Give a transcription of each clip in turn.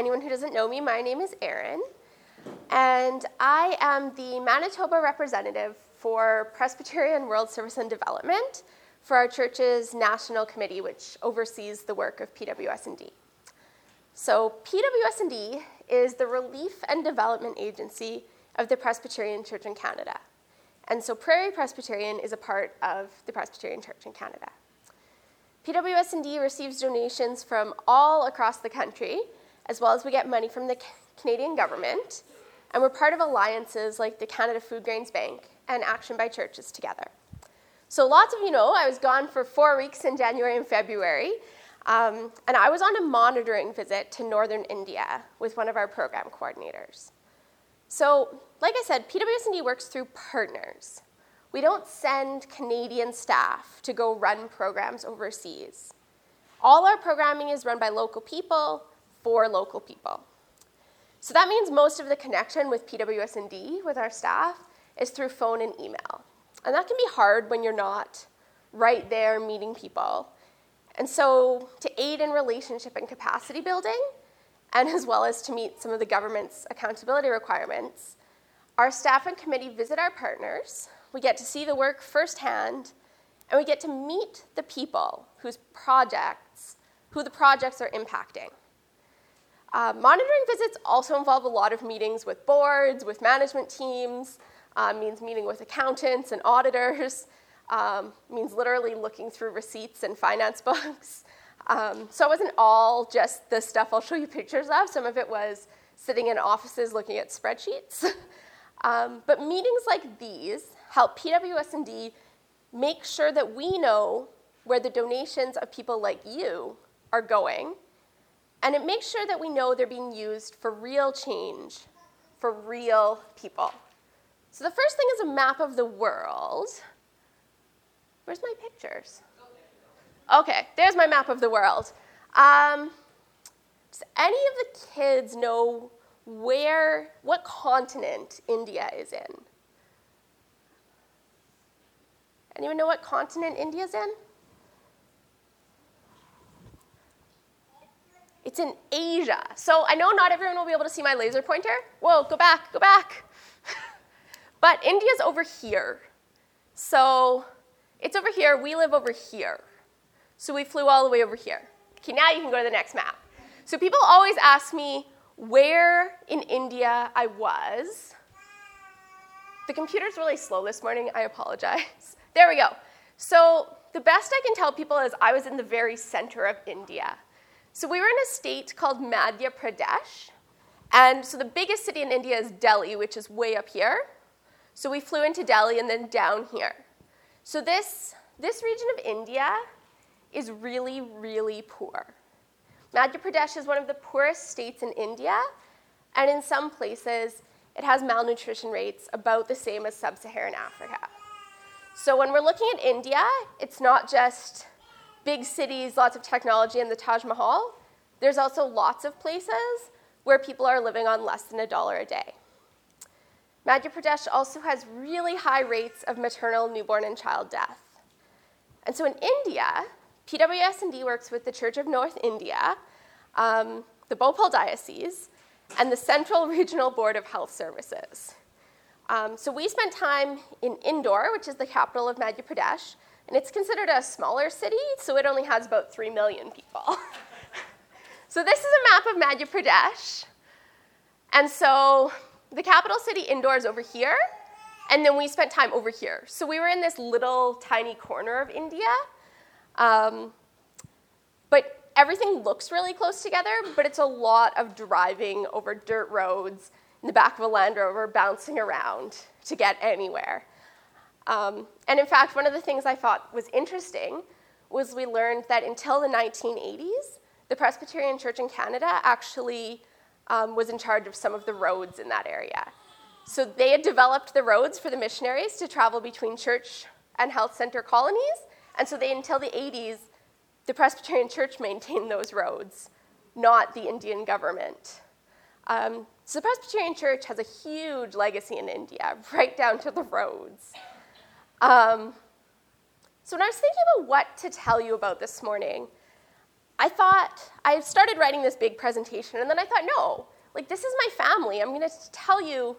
anyone who doesn't know me, my name is Erin, and I am the Manitoba representative for Presbyterian World Service and Development for our church's national committee, which oversees the work of PWS&D. So PWS&D is the relief and development agency of the Presbyterian Church in Canada. And so Prairie Presbyterian is a part of the Presbyterian Church in Canada. PWS&D receives donations from all across the country, as well as we get money from the Canadian government, and we're part of alliances like the Canada Food Grains Bank and Action by Churches together. So lots of you know I was gone for four weeks in January and February, um, and I was on a monitoring visit to northern India with one of our program coordinators. So, like I said, PWS&D works through partners. We don't send Canadian staff to go run programs overseas. All our programming is run by local people for local people. So that means most of the connection with PWS&D with our staff is through phone and email. And that can be hard when you're not right there meeting people. And so to aid in relationship and capacity building, and as well as to meet some of the government's accountability requirements, our staff and committee visit our partners, we get to see the work firsthand, and we get to meet the people whose projects, who the projects are impacting. Uh, monitoring visits also involve a lot of meetings with boards, with management teams, uh, means meeting with accountants and auditors, um, means literally looking through receipts and finance books. Um, so it wasn't all just the stuff I'll show you pictures of. Some of it was sitting in offices looking at spreadsheets. um, but meetings like these help PWS&D make sure that we know where the donations of people like you are going, and it makes sure that we know they're being used for real change, for real people. So the first thing is a map of the world. Where's my pictures? Okay, there's my map of the world. Um, does any of the kids know where, what continent India is in? Anyone know what continent India's in? It's in Asia. So I know not everyone will be able to see my laser pointer. Whoa, go back, go back. but India's over here. So it's over here, we live over here. So we flew all the way over here. Okay, now you can go to the next map. So people always ask me where in India I was. The computer's really slow this morning, I apologize. There we go. So the best I can tell people is I was in the very center of India. So we were in a state called Madhya Pradesh. And so the biggest city in India is Delhi, which is way up here. So we flew into Delhi and then down here. So this, this region of India is really, really poor. Madhya Pradesh is one of the poorest states in India, and in some places, it has malnutrition rates about the same as sub Saharan Africa. So when we're looking at India, it's not just big cities, lots of technology, and the Taj Mahal. There's also lots of places where people are living on less than a dollar a day. Madhya Pradesh also has really high rates of maternal, newborn, and child death. And so in India, PWS&D works with the Church of North India, um, the Bhopal Diocese, and the Central Regional Board of Health Services. Um, so we spent time in Indore, which is the capital of Madhya Pradesh, and it's considered a smaller city, so it only has about 3 million people. so this is a map of Madhya Pradesh. And so the capital city Indore is over here, and then we spent time over here. So we were in this little tiny corner of India. Um, but everything looks really close together, but it's a lot of driving over dirt roads in the back of a Land Rover, bouncing around to get anywhere. Um, and in fact, one of the things I thought was interesting was we learned that until the 1980s, the Presbyterian Church in Canada actually um, was in charge of some of the roads in that area. So they had developed the roads for the missionaries to travel between church and health center colonies, and so they, until the 80s, the Presbyterian Church maintained those roads, not the Indian government. Um, so the Presbyterian Church has a huge legacy in India, right down to the roads. Um, so when I was thinking about what to tell you about this morning, I thought, I started writing this big presentation, and then I thought, no, like this is my family. I'm going to tell you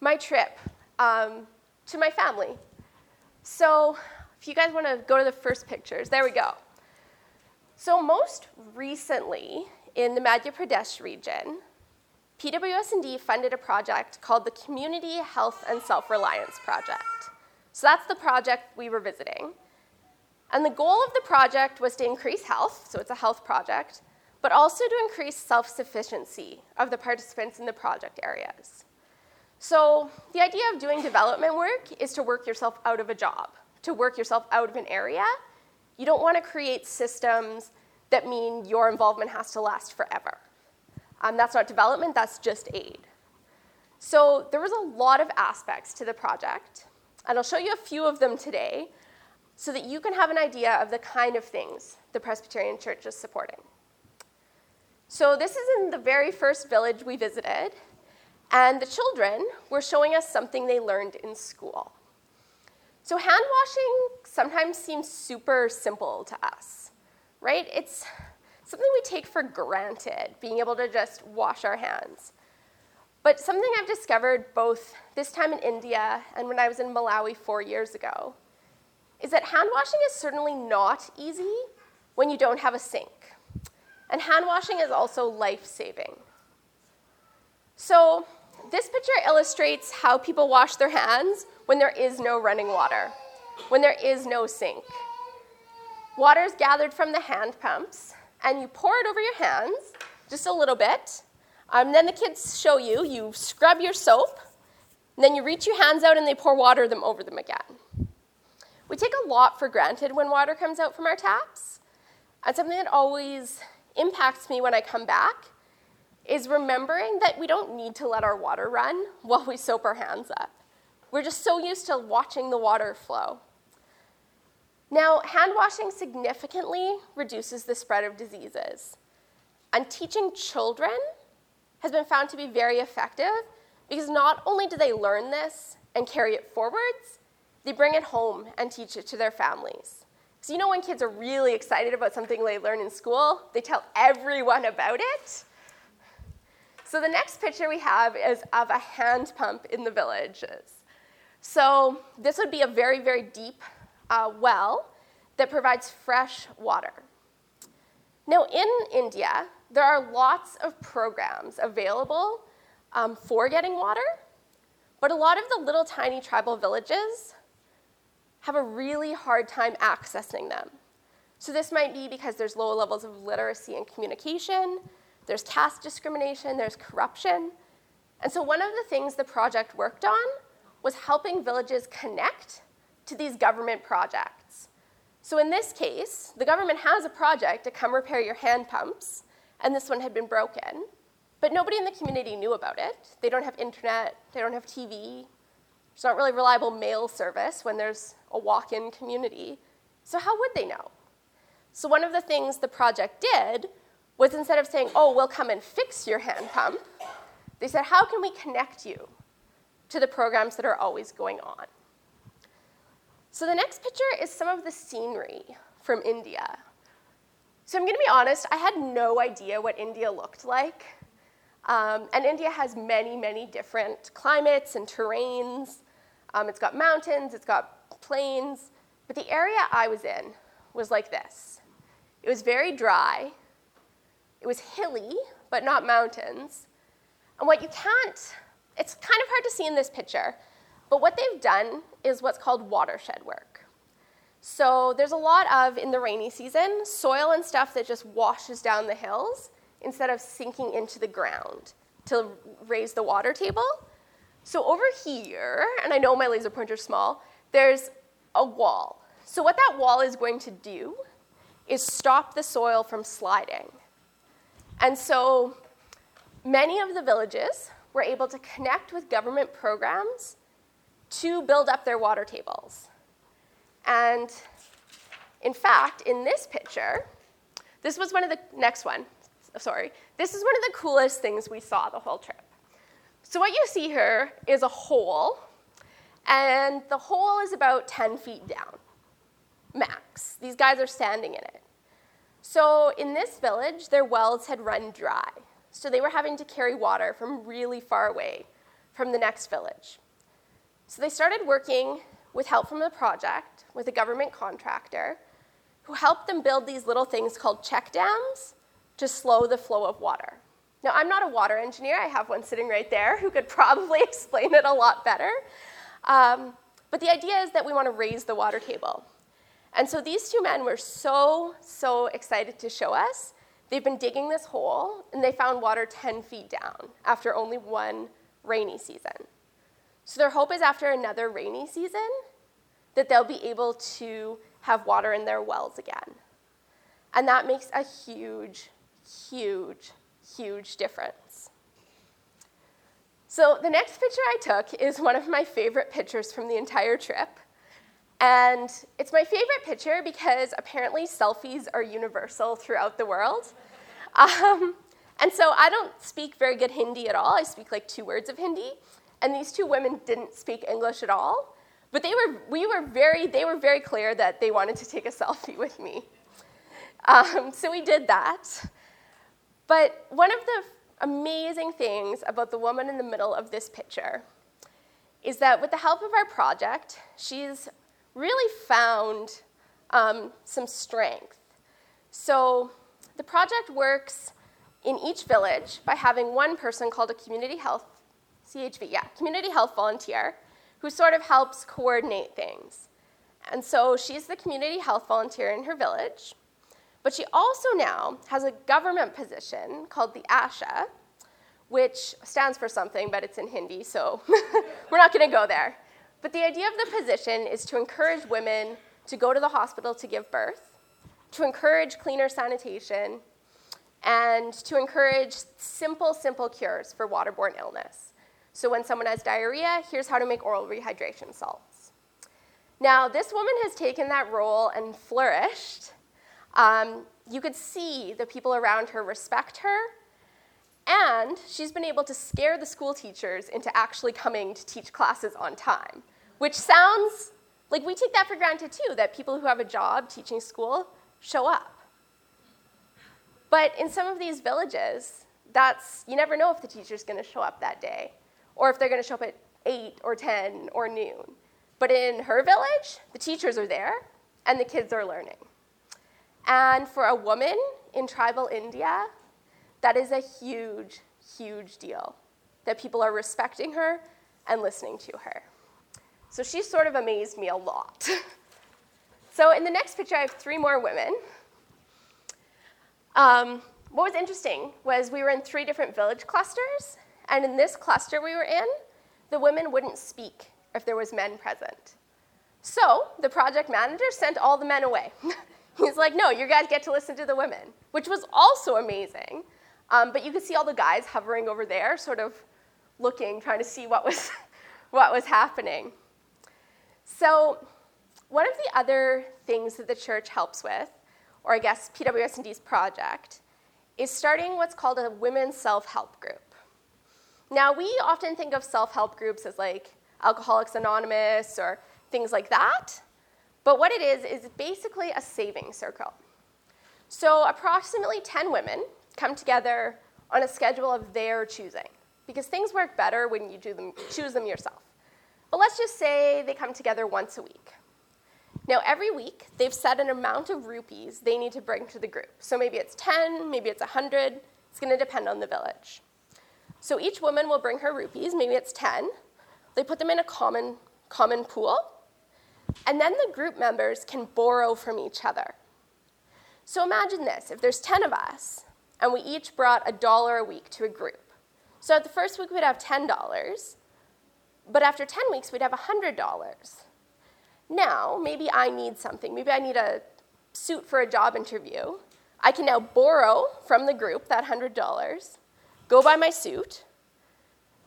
my trip um, to my family. So if you guys want to go to the first pictures, there we go. So most recently, in the Madhya Pradesh region, PWS&D funded a project called the Community Health and Self-Reliance Project. So that's the project we were visiting. And the goal of the project was to increase health, so it's a health project, but also to increase self-sufficiency of the participants in the project areas. So the idea of doing development work is to work yourself out of a job, to work yourself out of an area. You don't want to create systems that mean your involvement has to last forever. Um, that's not development, that's just aid. So there was a lot of aspects to the project, and I'll show you a few of them today so that you can have an idea of the kind of things the Presbyterian Church is supporting. So this is in the very first village we visited, and the children were showing us something they learned in school. So hand washing sometimes seems super simple to us, right? It's something we take for granted, being able to just wash our hands. But something I've discovered both this time in India and when I was in Malawi four years ago is that hand washing is certainly not easy when you don't have a sink. And hand washing is also life saving. So, this picture illustrates how people wash their hands when there is no running water, when there is no sink. Water is gathered from the hand pumps, and you pour it over your hands, just a little bit. Um, then the kids show you, you scrub your soap, then you reach your hands out and they pour water them over them again. We take a lot for granted when water comes out from our taps. And something that always impacts me when I come back is remembering that we don't need to let our water run while we soap our hands up. We're just so used to watching the water flow. Now, hand washing significantly reduces the spread of diseases. And teaching children has been found to be very effective because not only do they learn this and carry it forwards, they bring it home and teach it to their families. So, you know, when kids are really excited about something they learn in school, they tell everyone about it. So, the next picture we have is of a hand pump in the villages. So, this would be a very, very deep uh, well that provides fresh water. Now, in India, there are lots of programs available um, for getting water, but a lot of the little tiny tribal villages have a really hard time accessing them. So, this might be because there's low levels of literacy and communication, there's caste discrimination, there's corruption. And so, one of the things the project worked on was helping villages connect to these government projects. So in this case, the government has a project to come repair your hand pumps, and this one had been broken. But nobody in the community knew about it. They don't have internet, they don't have TV. There's not really reliable mail service when there's a walk in community. So, how would they know? So, one of the things the project did was instead of saying, oh, we'll come and fix your hand pump, they said, how can we connect you to the programs that are always going on? So the next picture is some of the scenery from India. So I'm going to be honest, I had no idea what India looked like. Um, and India has many, many different climates and terrains. Um, it's got mountains, it's got plains. But the area I was in was like this it was very dry, it was hilly, but not mountains. And what you can't, it's kind of hard to see in this picture, but what they've done is what's called watershed work. So there's a lot of, in the rainy season, soil and stuff that just washes down the hills instead of sinking into the ground to raise the water table. So over here, and I know my laser pointer's small, there's a wall. So what that wall is going to do is stop the soil from sliding. And so many of the villages were able to connect with government programs to build up their water tables. And in fact, in this picture, this was one of the next one. Sorry. This is one of the coolest things we saw the whole trip. So what you see here is a hole, and the hole is about 10 feet down, max. These guys are standing in it. So in this village, their wells had run dry. So they were having to carry water from really far away from the next village. So they started working with help from the project with a government contractor who helped them build these little things called check dams to slow the flow of water. Now, I'm not a water engineer. I have one sitting right there who could probably explain it a lot better. Um, but the idea is that we want to raise the water table. And so these two men were so, so excited to show us. They've been digging this hole, and they found water 10 feet down after only one rainy season. So their hope is after another rainy season that they'll be able to have water in their wells again. And that makes a huge, huge, huge difference. So the next picture I took is one of my favorite pictures from the entire trip. And it's my favorite picture because apparently selfies are universal throughout the world. Um, and so I don't speak very good Hindi at all. I speak like two words of Hindi. And these two women didn't speak English at all. But they were, we were very, they were very clear that they wanted to take a selfie with me. Um, so we did that. But one of the amazing things about the woman in the middle of this picture is that with the help of our project, she's really found um, some strength. So the project works in each village by having one person called a community health, CHV, yeah, community health volunteer, who sort of helps coordinate things. And so she's the community health volunteer in her village. But she also now has a government position called the ASHA, which stands for something, but it's in Hindi, so we're not going to go there. But the idea of the position is to encourage women to go to the hospital to give birth, to encourage cleaner sanitation, and to encourage simple, simple cures for waterborne illness. So when someone has diarrhea, here's how to make oral rehydration salts. Now, this woman has taken that role and flourished. Um, you could see the people around her respect her, and she's been able to scare the school teachers into actually coming to teach classes on time, which sounds like we take that for granted too, that people who have a job teaching school show up. But in some of these villages, that's, you never know if the teacher's gonna show up that day or if they're gonna show up at 8 or 10 or noon. But in her village, the teachers are there and the kids are learning. And for a woman in tribal India, that is a huge, huge deal that people are respecting her and listening to her. So she sort of amazed me a lot. so in the next picture, I have three more women. Um, what was interesting was we were in three different village clusters, and in this cluster we were in, the women wouldn't speak if there was men present. So the project manager sent all the men away. He's like, no, you guys get to listen to the women, which was also amazing. Um, but you could see all the guys hovering over there, sort of looking, trying to see what was, what was happening. So one of the other things that the church helps with, or I guess PWS&D's project, is starting what's called a women's self-help group. Now, we often think of self-help groups as like Alcoholics Anonymous or things like that. But what it is, is basically a saving circle. So approximately 10 women come together on a schedule of their choosing, because things work better when you them, choose them yourself. But let's just say they come together once a week. Now, every week, they've set an amount of rupees they need to bring to the group. So maybe it's 10, maybe it's 100. It's going to depend on the village. So each woman will bring her rupees, maybe it's 10. They put them in a common, common pool, and then the group members can borrow from each other. So imagine this if there's 10 of us, and we each brought a dollar a week to a group. So at the first week, we'd have $10, but after 10 weeks, we'd have $100. Now, maybe I need something. Maybe I need a suit for a job interview. I can now borrow from the group that $100, go buy my suit,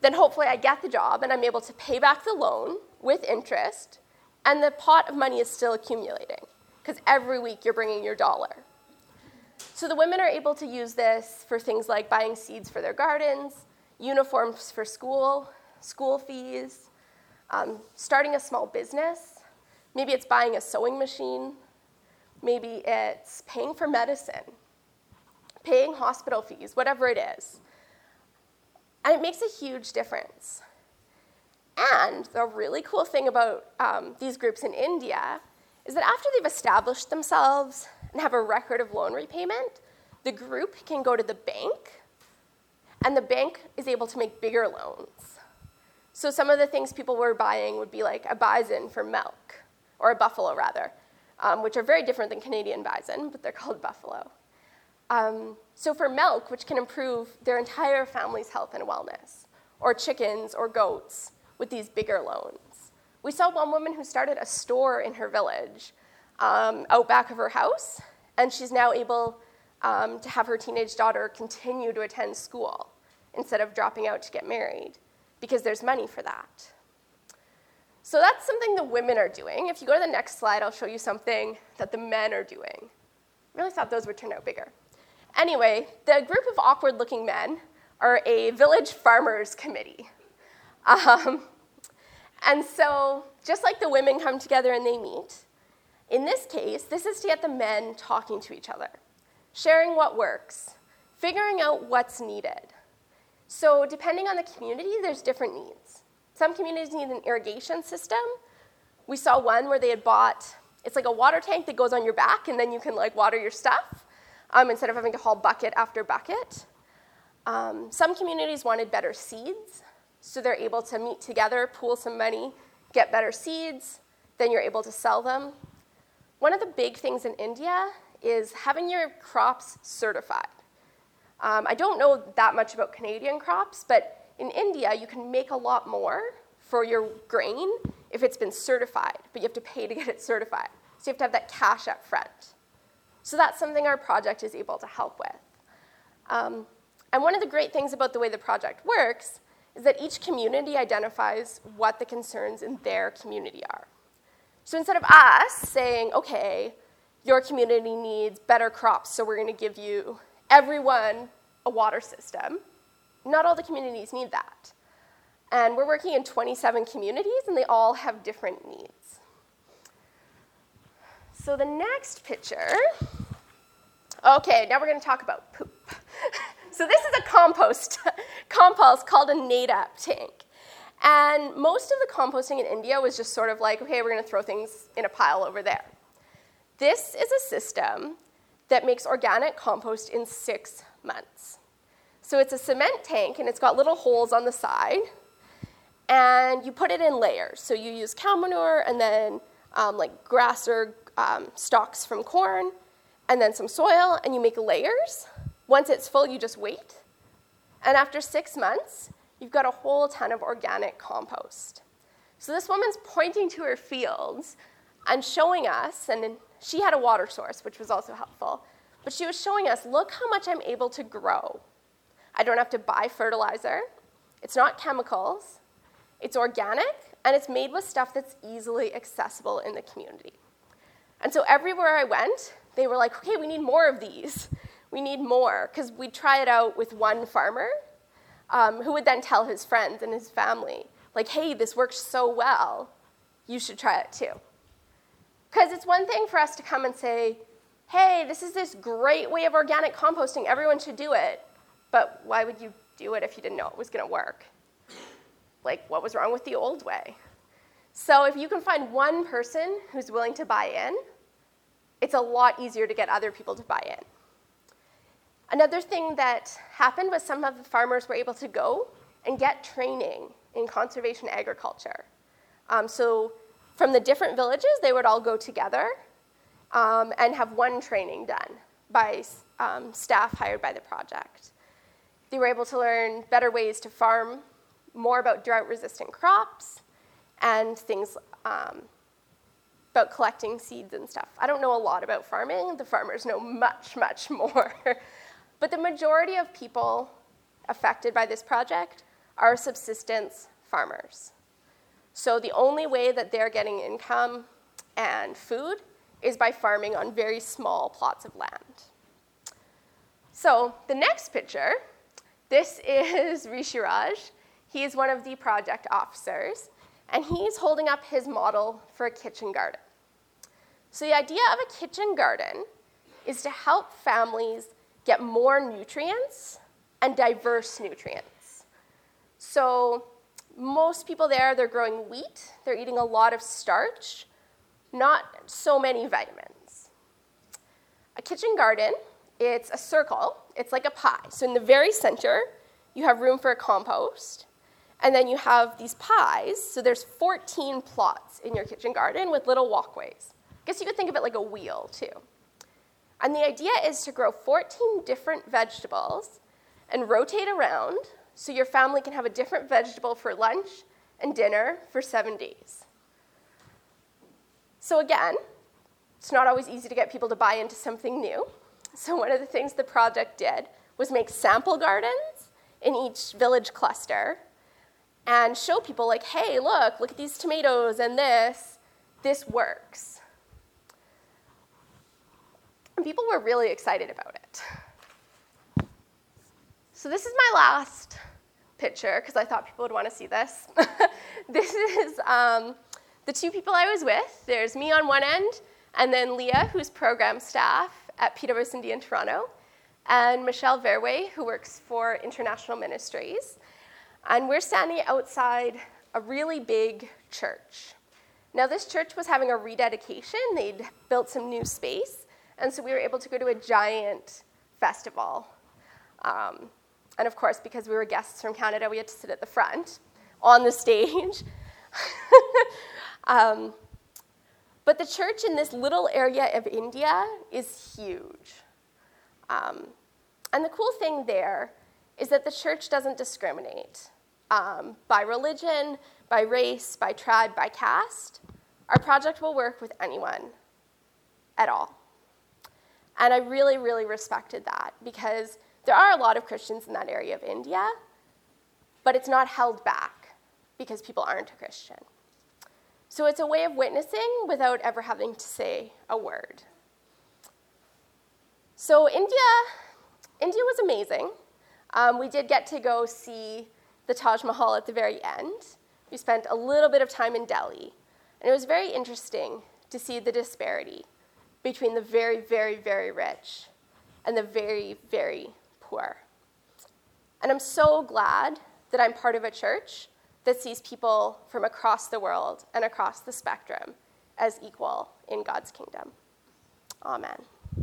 then hopefully I get the job and I'm able to pay back the loan with interest and the pot of money is still accumulating because every week you're bringing your dollar. So the women are able to use this for things like buying seeds for their gardens, uniforms for school, school fees, um, starting a small business. Maybe it's buying a sewing machine. maybe it's paying for medicine, paying hospital fees, whatever it is. And it makes a huge difference. And the really cool thing about um, these groups in India is that after they've established themselves and have a record of loan repayment, the group can go to the bank, and the bank is able to make bigger loans. So some of the things people were buying would be like a bison for milk, or a buffalo rather, um, which are very different than Canadian bison, but they're called buffalo. Um, so for milk, which can improve their entire family's health and wellness, or chickens or goats with these bigger loans. We saw one woman who started a store in her village um, out back of her house, and she's now able um, to have her teenage daughter continue to attend school instead of dropping out to get married because there's money for that. So that's something the women are doing. If you go to the next slide, I'll show you something that the men are doing. I really thought those would turn out bigger. Anyway, the group of awkward looking men are a village farmers committee. Um, and so, just like the women come together and they meet, in this case, this is to get the men talking to each other, sharing what works, figuring out what's needed. So, depending on the community, there's different needs. Some communities need an irrigation system. We saw one where they had bought, it's like a water tank that goes on your back and then you can like water your stuff um, instead of having to haul bucket after bucket. Um, some communities wanted better seeds, so they're able to meet together, pool some money, get better seeds, then you're able to sell them. One of the big things in India is having your crops certified. Um, I don't know that much about Canadian crops, but in India, you can make a lot more for your grain if it's been certified, but you have to pay to get it certified. So you have to have that cash up front. So that's something our project is able to help with. Um, and one of the great things about the way the project works is that each community identifies what the concerns in their community are. So instead of us saying, okay, your community needs better crops, so we're going to give you everyone a water system, not all the communities need that. And we're working in 27 communities, and they all have different needs. So the next picture, okay, now we're going to talk about poop. so this is a compost, compost called a NADEP tank. And most of the composting in India was just sort of like, okay, we're going to throw things in a pile over there. This is a system that makes organic compost in six months. So it's a cement tank and it's got little holes on the side. And you put it in layers. So you use cow manure and then um, like grass or um, stalks from corn and then some soil and you make layers. Once it's full, you just wait. And after six months, you've got a whole ton of organic compost. So this woman's pointing to her fields and showing us, and she had a water source, which was also helpful, but she was showing us look how much I'm able to grow I don't have to buy fertilizer. It's not chemicals. It's organic, and it's made with stuff that's easily accessible in the community. And so everywhere I went, they were like, okay, we need more of these. We need more. Because we'd try it out with one farmer um, who would then tell his friends and his family, like, hey, this works so well, you should try it too. Because it's one thing for us to come and say, hey, this is this great way of organic composting, everyone should do it. But why would you do it if you didn't know it was going to work? Like, what was wrong with the old way? So, if you can find one person who's willing to buy in, it's a lot easier to get other people to buy in. Another thing that happened was some of the farmers were able to go and get training in conservation agriculture. Um, so, from the different villages, they would all go together um, and have one training done by um, staff hired by the project. They were able to learn better ways to farm, more about drought resistant crops, and things um, about collecting seeds and stuff. I don't know a lot about farming, the farmers know much, much more. but the majority of people affected by this project are subsistence farmers. So the only way that they're getting income and food is by farming on very small plots of land. So the next picture this is Rishiraj. is one of the project officers, and he's holding up his model for a kitchen garden. So, the idea of a kitchen garden is to help families get more nutrients and diverse nutrients. So, most people there, they're growing wheat, they're eating a lot of starch, not so many vitamins. A kitchen garden, it's a circle, it's like a pie. So, in the very center, you have room for a compost. And then you have these pies. So there's 14 plots in your kitchen garden with little walkways. I guess you could think of it like a wheel, too. And the idea is to grow 14 different vegetables and rotate around so your family can have a different vegetable for lunch and dinner for seven days. So, again, it's not always easy to get people to buy into something new. So, one of the things the project did was make sample gardens in each village cluster and show people, like, hey, look, look at these tomatoes and this. This works. And people were really excited about it. So, this is my last picture because I thought people would want to see this. this is um, the two people I was with. There's me on one end, and then Leah, who's program staff at PWS&D in Toronto, and Michelle Verway, who works for International Ministries. And we're standing outside a really big church. Now, this church was having a rededication, they'd built some new space, and so we were able to go to a giant festival. Um, and of course, because we were guests from Canada, we had to sit at the front on the stage. um, but the church in this little area of India is huge. Um, and the cool thing there is that the church doesn't discriminate um, by religion, by race, by tribe, by caste. Our project will work with anyone at all. And I really, really respected that because there are a lot of Christians in that area of India, but it's not held back because people aren't a Christian. So it's a way of witnessing without ever having to say a word. So India, India was amazing. Um, we did get to go see the Taj Mahal at the very end. We spent a little bit of time in Delhi, and it was very interesting to see the disparity between the very, very, very rich and the very, very poor. And I'm so glad that I'm part of a church that sees people from across the world and across the spectrum as equal in God's kingdom. Amen.